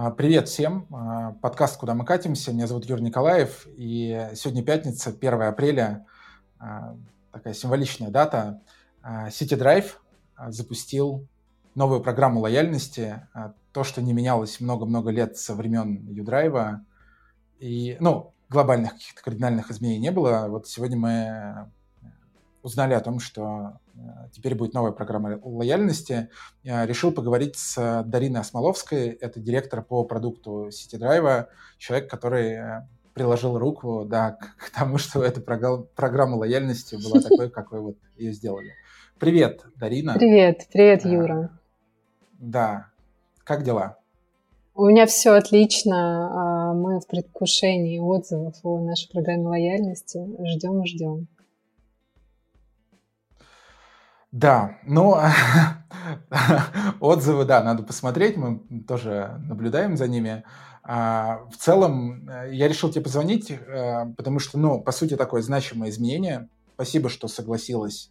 А, привет всем. А, подкаст «Куда мы катимся». Меня зовут Юрий Николаев. И сегодня пятница, 1 апреля. А, такая символичная дата. City Drive запустил новую программу лояльности. То, что не менялось много-много лет со времен U-Drive. И, ну, глобальных каких-то кардинальных изменений не было. Вот сегодня мы узнали о том, что Э, теперь будет новая программа лояльности. Я решил поговорить с Дариной Осмоловской, это директор по продукту Drive, человек, который э, приложил руку да, к, тому, что эта программа лояльности была такой, как вы вот ее сделали. Привет, Дарина. Привет, привет, э, Юра. Да, как дела? У меня все отлично. А, мы в предвкушении отзывов о нашей программе лояльности. Ждем, ждем. Да, но отзывы, да, надо посмотреть, мы тоже наблюдаем за ними. А, в целом, э, я решил тебе позвонить, э, потому что, ну, по сути, такое значимое изменение. Спасибо, что согласилась.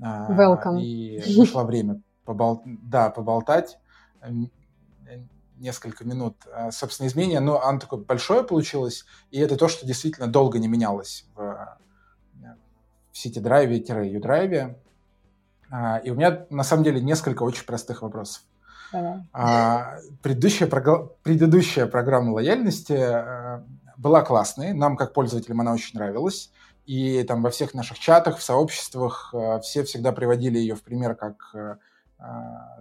А, Welcome. И нашла время побол... да, поболтать несколько минут. А, собственно, изменение, но оно такое большое получилось, и это то, что действительно долго не менялось в, э, в City-драйве-U-драйве. А, и у меня на самом деле несколько очень простых вопросов. А, предыдущая, предыдущая программа лояльности э, была классной, нам как пользователям она очень нравилась. И там во всех наших чатах, в сообществах э, все всегда приводили ее в пример как э,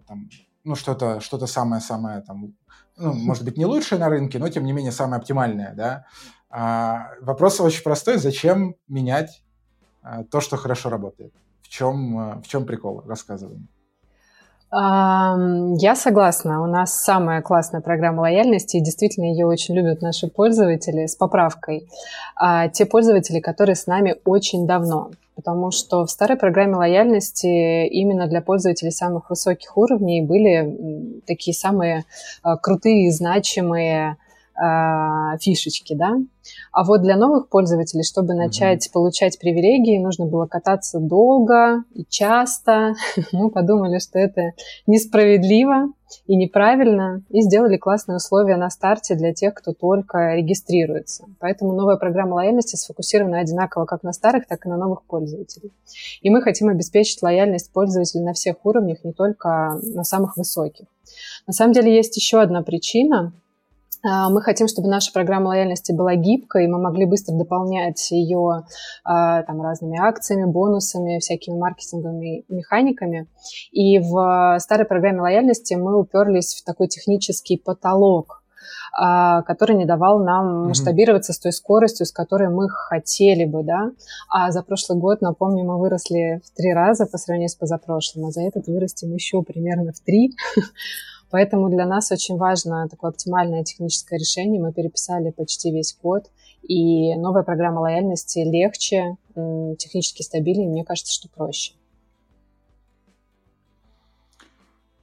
там, ну, что-то что самое-самое там, ну, может быть, не лучшее на рынке, но тем не менее самое оптимальное, да. А, вопрос очень простой: зачем менять то, что хорошо работает? Чем, э, в чем прикол? Рассказывай. Я согласна. У нас самая классная программа лояльности, и действительно ее очень любят наши пользователи с поправкой. А те пользователи, которые с нами очень давно. Потому что в старой программе лояльности именно для пользователей самых высоких уровней были такие самые а, крутые, значимые э, фишечки, да. А вот для новых пользователей, чтобы начать mm-hmm. получать привилегии, нужно было кататься долго и часто. Мы подумали, что это несправедливо и неправильно, и сделали классные условия на старте для тех, кто только регистрируется. Поэтому новая программа лояльности сфокусирована одинаково как на старых, так и на новых пользователей. И мы хотим обеспечить лояльность пользователей на всех уровнях, не только на самых высоких. На самом деле есть еще одна причина, мы хотим, чтобы наша программа лояльности была гибкой, и мы могли быстро дополнять ее а, там, разными акциями, бонусами, всякими маркетинговыми механиками. И в старой программе лояльности мы уперлись в такой технический потолок, а, который не давал нам масштабироваться mm-hmm. с той скоростью, с которой мы хотели бы, да. А за прошлый год, напомню, мы выросли в три раза по сравнению с позапрошлым, а за этот вырастем еще примерно в три. Поэтому для нас очень важно такое оптимальное техническое решение. Мы переписали почти весь код, и новая программа лояльности легче, технически стабильнее, мне кажется, что проще.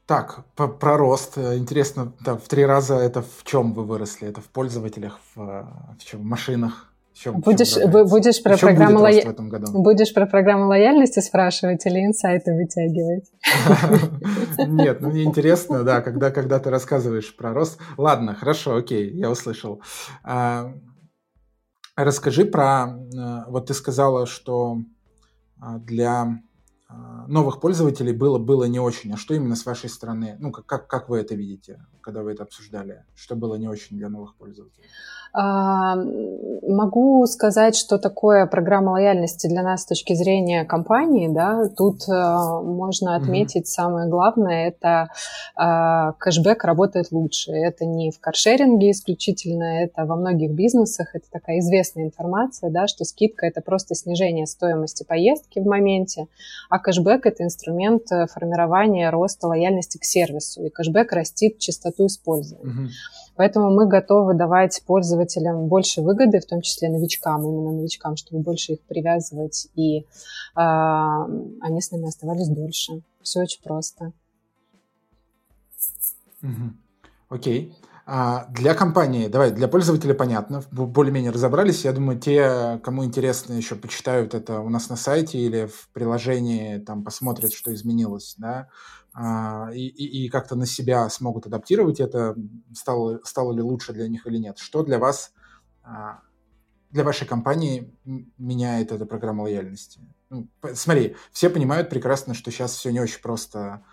Так, про рост. Интересно, так, в три раза это в чем вы выросли? Это в пользователях, в, в чем? В машинах? Чем, будешь, чем будешь про программу лоя... будешь про программу лояльности спрашивать или инсайты вытягивать? Нет, ну мне интересно, да, когда, когда ты рассказываешь про рост. Ладно, хорошо, окей, я услышал. А, расскажи про... Э, вот ты сказала, что а, для новых пользователей было, было не очень. А что именно с вашей стороны? Ну, как, как, как вы это видите, когда вы это обсуждали? Что было не очень для новых пользователей? А, могу сказать, что такое программа лояльности для нас с точки зрения компании. Да? Тут а, можно отметить mm-hmm. самое главное, это а, кэшбэк работает лучше. Это не в каршеринге исключительно, это во многих бизнесах. Это такая известная информация, да, что скидка это просто снижение стоимости поездки в моменте, а кэшбэк это инструмент э, формирования роста лояльности к сервису. И кэшбэк растит частоту использования. Mm-hmm. Поэтому мы готовы давать пользователям больше выгоды, в том числе новичкам, именно новичкам, чтобы больше их привязывать, и э, они с нами оставались дольше. Все очень просто. Угу. Окей. А для компании, давай, для пользователя понятно, более-менее разобрались. Я думаю, те, кому интересно, еще почитают это у нас на сайте или в приложении, там посмотрят, что изменилось, да, а, и, и, и как-то на себя смогут адаптировать это, стало, стало ли лучше для них или нет. Что для вас, а, для вашей компании меняет эта программа лояльности? Ну, смотри, все понимают прекрасно, что сейчас все не очень просто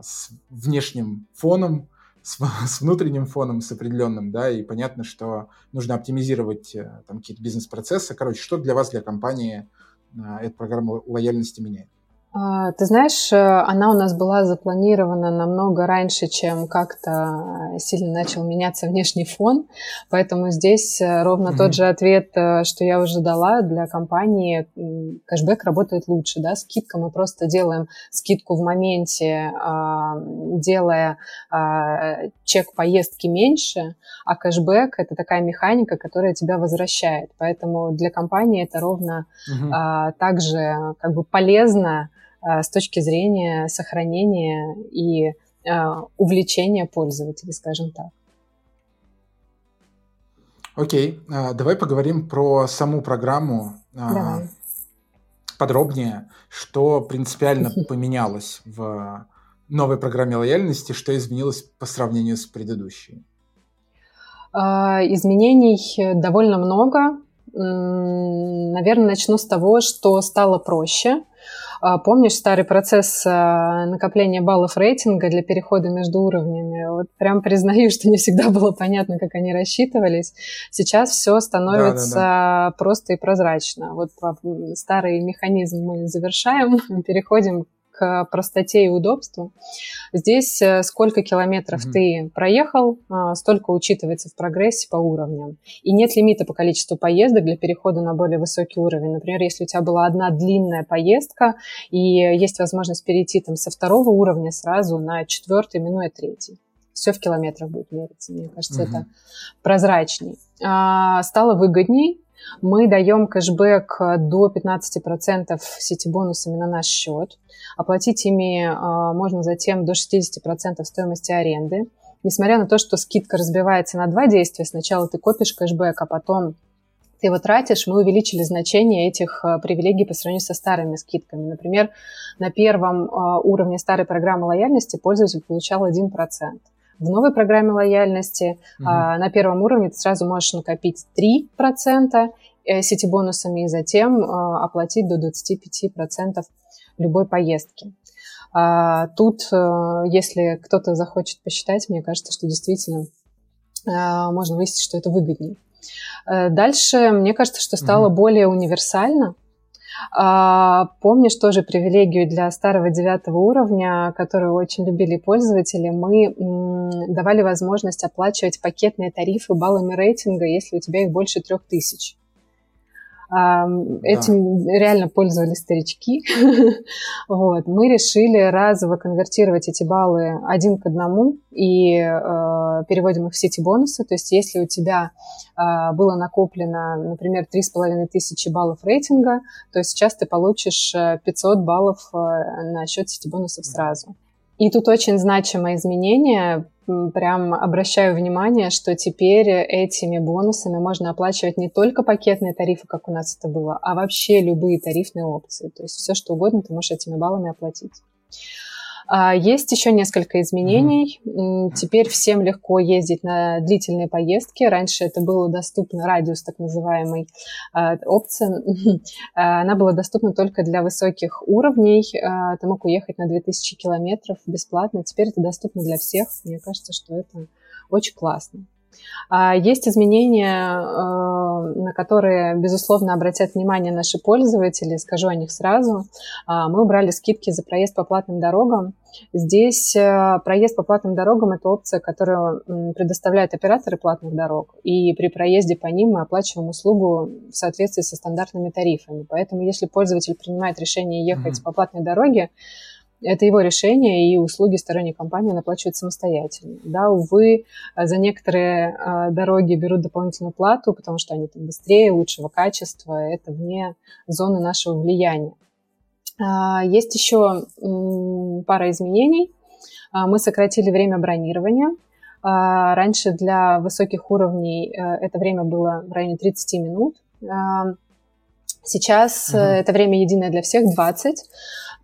с внешним фоном, с, с внутренним фоном, с определенным, да, и понятно, что нужно оптимизировать э, там какие-то бизнес-процессы. Короче, что для вас, для компании э, эта программа лояльности меняет? А, ты знаешь, э, она у нас была запланирована намного раньше, чем как-то сильно начал меняться внешний фон, поэтому здесь э, ровно mm-hmm. тот же ответ, э, что я уже дала для компании. Кэшбэк работает лучше, да, скидка мы просто делаем скидку в моменте, а, делая а, чек поездки меньше, а кэшбэк это такая механика, которая тебя возвращает, поэтому для компании это ровно mm-hmm. также как бы полезно Э, с точки зрения сохранения и э, увлечения пользователей, скажем так. Окей, а, давай поговорим про саму программу давай. подробнее, что принципиально поменялось в новой программе лояльности, что изменилось по сравнению с предыдущей. Изменений довольно много. Наверное, начну с того, что стало проще. А, помнишь старый процесс а, накопления баллов рейтинга для перехода между уровнями? Вот прям признаю, что не всегда было понятно, как они рассчитывались. Сейчас все становится да, да, да. просто и прозрачно. Вот старый механизм мы завершаем, переходим к простоте и удобству. Здесь э, сколько километров mm-hmm. ты проехал, а, столько учитывается в прогрессе по уровням. И нет лимита по количеству поездок для перехода на более высокий уровень. Например, если у тебя была одна длинная поездка, и есть возможность перейти там со второго уровня сразу на четвертый, минуя третий все в километрах будет мериться. Мне кажется, mm-hmm. это прозрачней. А, стало выгодней, мы даем кэшбэк до 15% сети-бонусами на наш счет. Оплатить ими а, можно затем до 60% стоимости аренды. Несмотря на то, что скидка разбивается на два действия, сначала ты копишь кэшбэк, а потом ты его тратишь, мы увеличили значение этих а, привилегий по сравнению со старыми скидками. Например, на первом уровне старой программы лояльности пользователь получал 1%. В новой программе лояльности угу. а, на первом уровне ты сразу можешь накопить 3% э, сети-бонусами и затем а, оплатить до 25% любой поездки. А, тут, а, если кто-то захочет посчитать, мне кажется, что действительно можно выяснить, что это выгоднее. Дальше, мне кажется, что стало угу. более универсально, помнишь тоже привилегию для старого девятого уровня, которую очень любили пользователи? Мы давали возможность оплачивать пакетные тарифы баллами рейтинга, если у тебя их больше трех тысяч. Этим да. реально пользовались старички. вот. Мы решили разово конвертировать эти баллы один к одному и э, переводим их в сети бонусы. То есть если у тебя э, было накоплено, например, 3,5 тысячи баллов рейтинга, то сейчас ты получишь 500 э, баллов э, на счет сети бонусов сразу. И тут очень значимое изменение. Прям обращаю внимание, что теперь этими бонусами можно оплачивать не только пакетные тарифы, как у нас это было, а вообще любые тарифные опции. То есть все, что угодно ты можешь этими баллами оплатить. А, есть еще несколько изменений. Mm-hmm. Теперь всем легко ездить на длительные поездки. Раньше это было доступно, радиус так называемый а, опция, она была доступна только для высоких уровней. А, ты мог уехать на 2000 километров бесплатно. Теперь это доступно для всех. Мне кажется, что это очень классно. А, есть изменения, э, на которые, безусловно, обратят внимание наши пользователи, скажу о них сразу. А, мы убрали скидки за проезд по платным дорогам. Здесь э, проезд по платным дорогам – это опция, которую предоставляют операторы платных дорог, и при проезде по ним мы оплачиваем услугу в соответствии со стандартными тарифами. Поэтому если пользователь принимает решение ехать mm-hmm. по платной дороге, это его решение, и услуги сторонней компании он оплачивает самостоятельно. Да, увы, за некоторые э, дороги берут дополнительную плату, потому что они там быстрее, лучшего качества, это вне зоны нашего влияния. А, есть еще пара изменений. А, мы сократили время бронирования. А, раньше для высоких уровней э, это время было в районе 30 минут. Сейчас угу. это время единое для всех 20.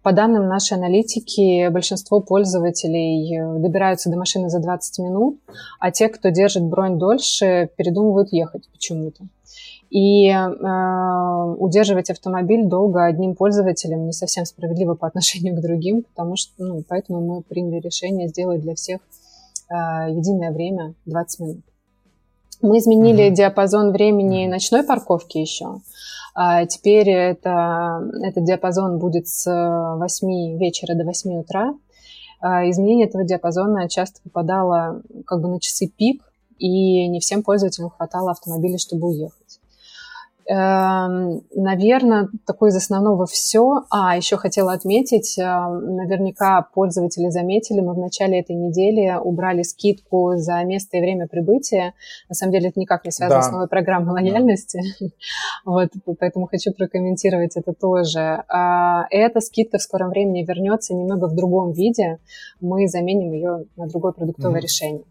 По данным нашей аналитики, большинство пользователей э, добираются до машины за 20 минут, а те, кто держит бронь дольше, передумывают ехать почему-то. И э, удерживать автомобиль долго одним пользователем не совсем справедливо по отношению к другим, потому что, ну, поэтому мы приняли решение сделать для всех э, единое время 20 минут. Мы изменили mm-hmm. диапазон времени ночной парковки еще. А теперь это, этот диапазон будет с 8 вечера до 8 утра. А изменение этого диапазона часто попадало как бы на часы пик, и не всем пользователям хватало автомобиля, чтобы уехать. Эм, наверное, такое из основного все. А, еще хотела отметить, эм, наверняка пользователи заметили, мы в начале этой недели убрали скидку за место и время прибытия. На самом деле это никак не связано да. с новой программой лояльности. Да. вот, поэтому хочу прокомментировать это тоже. А, эта скидка в скором времени вернется немного в другом виде. Мы заменим ее на другое продуктовое mm-hmm. решение.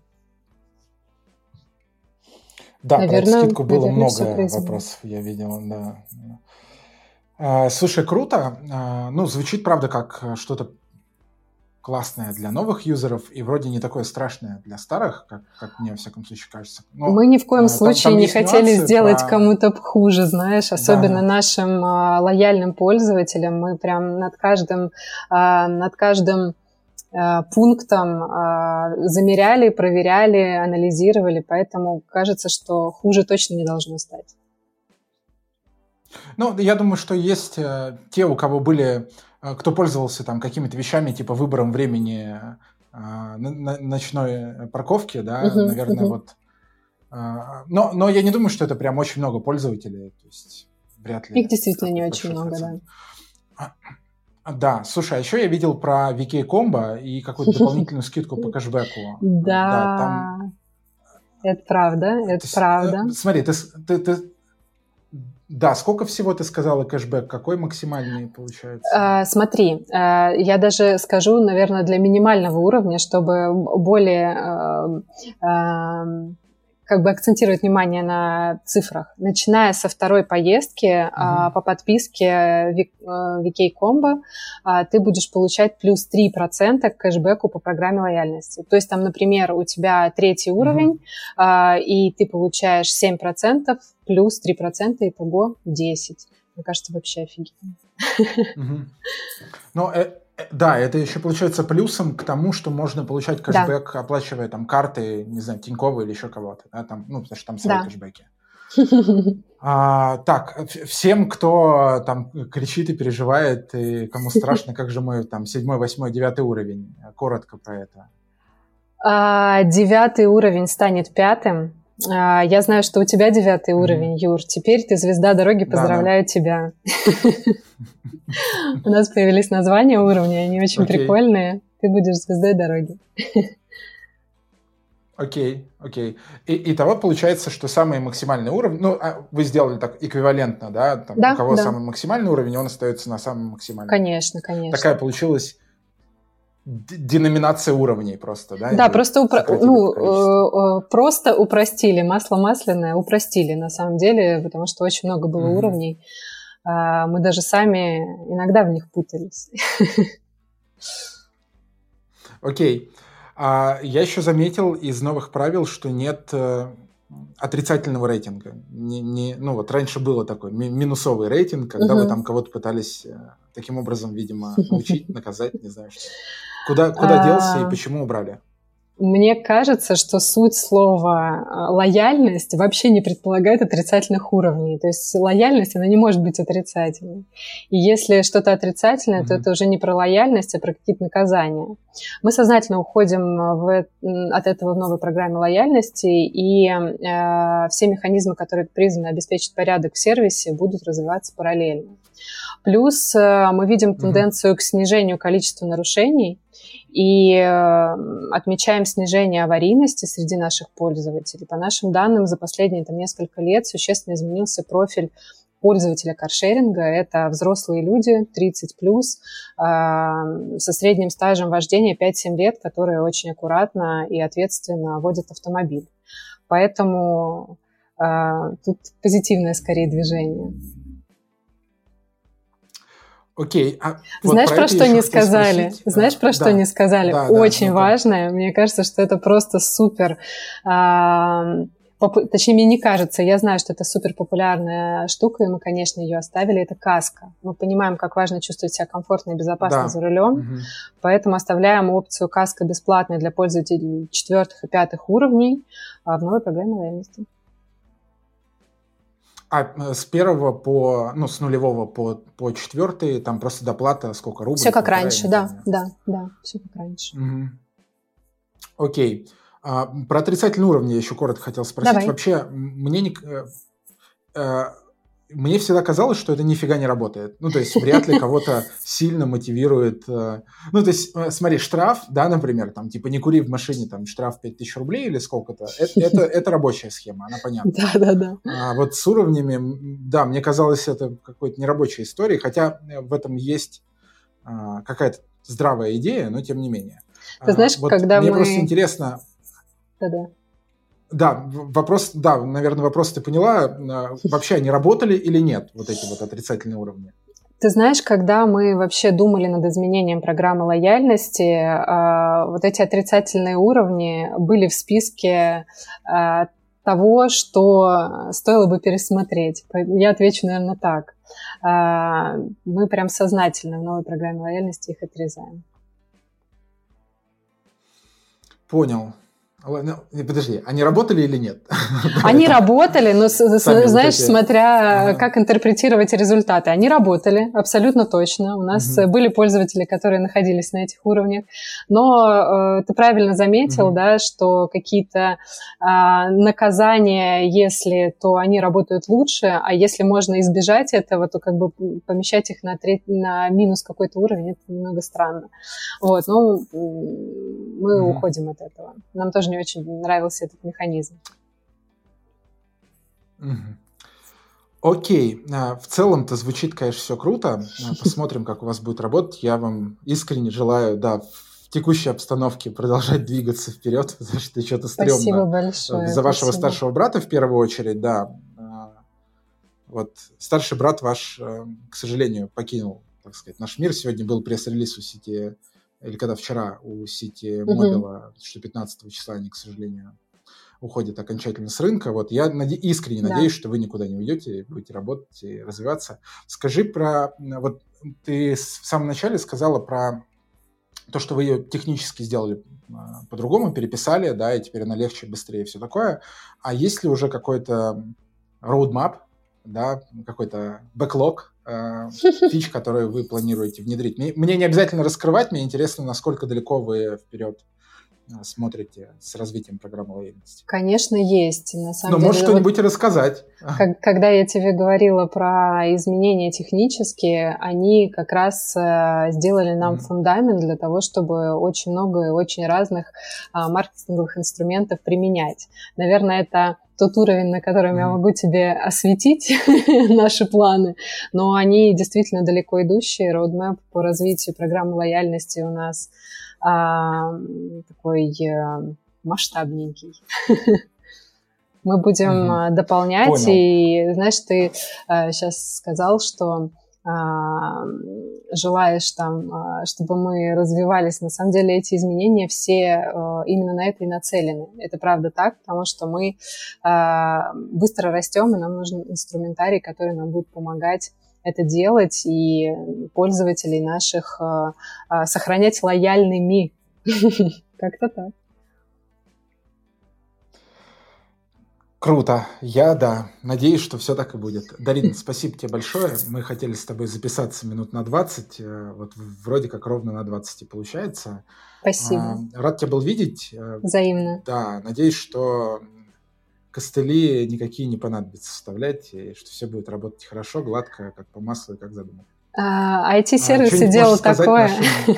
Да, наверное, про скидку было много вопросов, я видел, да. А, слушай, круто. А, ну, звучит, правда, как что-то классное для новых юзеров и вроде не такое страшное для старых, как, как мне, во всяком случае, кажется. Но, Мы ни в коем а, случае там, там не хотели сделать про... кому-то хуже, знаешь, особенно да. нашим а, лояльным пользователям. Мы прям над каждым, а, над каждым Э, пунктам э, замеряли, проверяли, анализировали, поэтому кажется, что хуже точно не должно стать. Ну, я думаю, что есть э, те, у кого были, кто пользовался там какими-то вещами, типа выбором времени ночной парковки, да, uh-huh, наверное, uh-huh. вот. Но, но я не думаю, что это прям очень много пользователей, то есть вряд ли. Их действительно не очень много, да. Да, слушай, а еще я видел про VK Combo и какую-то дополнительную скидку по кэшбэку. Да, это правда, это правда. Э, смотри, ты, да, сколько всего ты сказала кэшбэк? Какой максимальный получается? А, смотри, а, я даже скажу, наверное, для минимального уровня, чтобы более а, как бы акцентировать внимание на цифрах. Начиная со второй поездки mm-hmm. а, по подписке VK Combo а, ты будешь получать плюс 3% к кэшбэку по программе лояльности. То есть там, например, у тебя третий уровень, mm-hmm. а, и ты получаешь 7% плюс 3%, итого 10%. Мне кажется, вообще офигенно. Mm-hmm. Но э, да, это еще получается плюсом к тому, что можно получать кэшбэк, да. оплачивая там карты, не знаю, Тинькова или еще кого-то, да, там, ну, потому что там свои да. кэшбэки. А, так, всем, кто там кричит и переживает, и кому страшно, как же мой там седьмой, восьмой, девятый уровень, коротко про это. А, девятый уровень станет пятым. А, я знаю, что у тебя девятый уровень, Юр. Теперь ты звезда дороги, поздравляю тебя. У нас появились названия уровня, они очень прикольные. Ты будешь звездой дороги. Окей, окей. И, того получается, что самый максимальный уровень, ну, а вы сделали так эквивалентно, да? Там, да у кого да. самый максимальный уровень, он остается на самом максимальном. Конечно, конечно. Такая получилась деноминация уровней просто, да? Да, просто, упро... ну, э, э, просто упростили, масло масляное упростили на самом деле, потому что очень много было mm-hmm. уровней. А, мы даже сами иногда в них путались. Окей. А я еще заметил из новых правил, что нет э, отрицательного рейтинга. Не, не, ну вот раньше было такой минусовый рейтинг, когда uh-huh. вы там кого-то пытались таким образом, видимо, научить, наказать, не знаю что. Куда, куда делся и а. почему убрали? Мне кажется, что суть слова а, лояльность вообще не предполагает отрицательных уровней. То есть лояльность, она не может быть отрицательной. И если что-то отрицательное, mm-hmm. то это уже не про лояльность, а про какие-то наказания. Мы сознательно уходим в, от этого в новой программе лояльности, и э, все механизмы, которые призваны обеспечить порядок в сервисе, будут развиваться параллельно. Плюс э, мы видим тенденцию mm-hmm. к снижению количества нарушений и э, отмечаем снижение аварийности среди наших пользователей. По нашим данным, за последние там, несколько лет существенно изменился профиль пользователи каршеринга – это взрослые люди, 30 плюс, со средним стажем вождения 5-7 лет, которые очень аккуратно и ответственно водят автомобиль. Поэтому тут позитивное скорее движение. Окей. А Знаешь, вот про, про что не сказали? Спросить? Знаешь, про да. что не сказали? Да, Очень да, важное. Мне кажется, что это просто супер. А, поп... Точнее, мне не кажется. Я знаю, что это супер популярная штука, и мы, конечно, ее оставили. Это каска. Мы понимаем, как важно чувствовать себя комфортно и безопасно да. за рулем, угу. поэтому оставляем опцию каска бесплатной для пользователей четвертых и пятых уровней в новой программе лояльности. А э, с первого по, ну, с нулевого по, по четвертый, там просто доплата сколько рублей? Все как раньше, да, да, да, все как раньше. Угу. Окей. А, про отрицательные уровни я еще коротко хотел спросить. Давай. Вообще, мне не... Э, э, мне всегда казалось, что это нифига не работает. Ну, то есть вряд ли кого-то сильно мотивирует. Э, ну, то есть, э, смотри, штраф, да, например, там, типа, не кури в машине, там, штраф 5000 рублей или сколько-то, это, это, это рабочая схема, она понятна. Да, да, да. А вот с уровнями, да, мне казалось, это какой-то нерабочая история, хотя в этом есть какая-то здравая идея, но тем не менее. Ты знаешь, а, вот когда мне мы... просто интересно... Да-да. Да, вопрос, да, наверное, вопрос ты поняла. А, вообще они работали или нет, вот эти вот отрицательные уровни? Ты знаешь, когда мы вообще думали над изменением программы лояльности, а, вот эти отрицательные уровни были в списке а, того, что стоило бы пересмотреть. Я отвечу, наверное, так. Мы прям сознательно в новой программе лояльности их отрезаем. Понял. Ну, подожди, они работали или нет? Они работали, но, знаешь, смотря как интерпретировать результаты. Они работали, абсолютно точно. У нас были пользователи, которые находились на этих уровнях. Но э, ты правильно заметил, да, что какие-то а, наказания, если, то они работают лучше, а если можно избежать этого, то как бы помещать их на, треть, на минус какой-то уровень, это немного странно. Вот, ну, мы уходим от этого. Нам тоже не очень нравился этот механизм. Окей, а, в целом-то звучит, конечно, все круто. А, посмотрим, как у вас будет работать. Я вам искренне желаю, да, в текущей обстановке продолжать двигаться вперед, потому что что-то стрёмно. Спасибо большое. За вашего спасибо. старшего брата в первую очередь, да. А, вот старший брат ваш, э, к сожалению, покинул, так сказать, наш мир. Сегодня был пресс-релиз у сети или когда вчера у Сити Мобила, mm-hmm. что 15 числа они, к сожалению, уходят окончательно с рынка. Вот я наде- искренне да. надеюсь, что вы никуда не уйдете, будете работать и развиваться. Скажи про... Вот ты в самом начале сказала про то, что вы ее технически сделали а, по-другому, переписали, да, и теперь она легче, быстрее, все такое. А есть ли уже какой-то roadmap, да, какой-то бэклог э, фич, которые вы планируете внедрить. Мне, мне не обязательно раскрывать, мне интересно, насколько далеко вы вперед э, смотрите с развитием программы лояльности? Конечно, есть. На самом Но деле, можешь что-нибудь вот, рассказать. Как, когда я тебе говорила про изменения технические, они как раз э, сделали нам mm. фундамент для того, чтобы очень много и очень разных э, маркетинговых инструментов применять. Наверное, это тот уровень, на котором mm-hmm. я могу тебе осветить наши планы, но они действительно далеко идущие. Roadmap по развитию программы лояльности у нас а, такой а, масштабненький. Мы будем mm-hmm. дополнять, Понял. и знаешь, ты а, сейчас сказал, что желаешь там, а, чтобы мы развивались. На самом деле эти изменения все а, именно на это и нацелены. Это правда так, потому что мы быстро растем, и нам нужен инструментарий, который нам будет помогать это делать и пользователей наших сохранять лояльными. Как-то так. Круто. Я, да, надеюсь, что все так и будет. Дарин, спасибо тебе большое. Мы хотели с тобой записаться минут на 20. Э, вот вроде как ровно на 20 и получается. Спасибо. А, рад тебя был видеть. Э, Взаимно. Да, надеюсь, что костыли никакие не понадобится вставлять, и что все будет работать хорошо, гладко, как по маслу и как задумано. А, IT-сервисы а, делал такое. Нашим...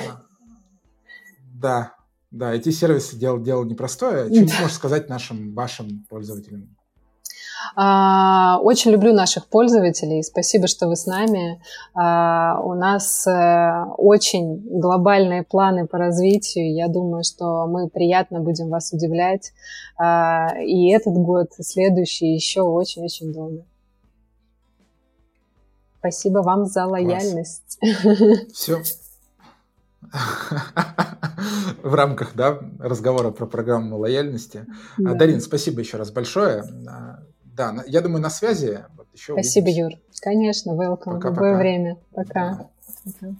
Да, да, эти сервисы делал дело непростое. Что да. можешь сказать нашим, вашим пользователям? А, очень люблю наших пользователей. Спасибо, что вы с нами. А, у нас э, очень глобальные планы по развитию. Я думаю, что мы приятно будем вас удивлять. А, и этот год, и следующий еще очень-очень долго. Спасибо вам за лояльность. Все. В рамках да, разговора про программу лояльности. Да. Дарин, спасибо еще раз большое. Да, я думаю, на связи. Вот еще Спасибо, увидимся. Юр. Конечно, welcome Пока, любое пока. время. Пока. Да. пока.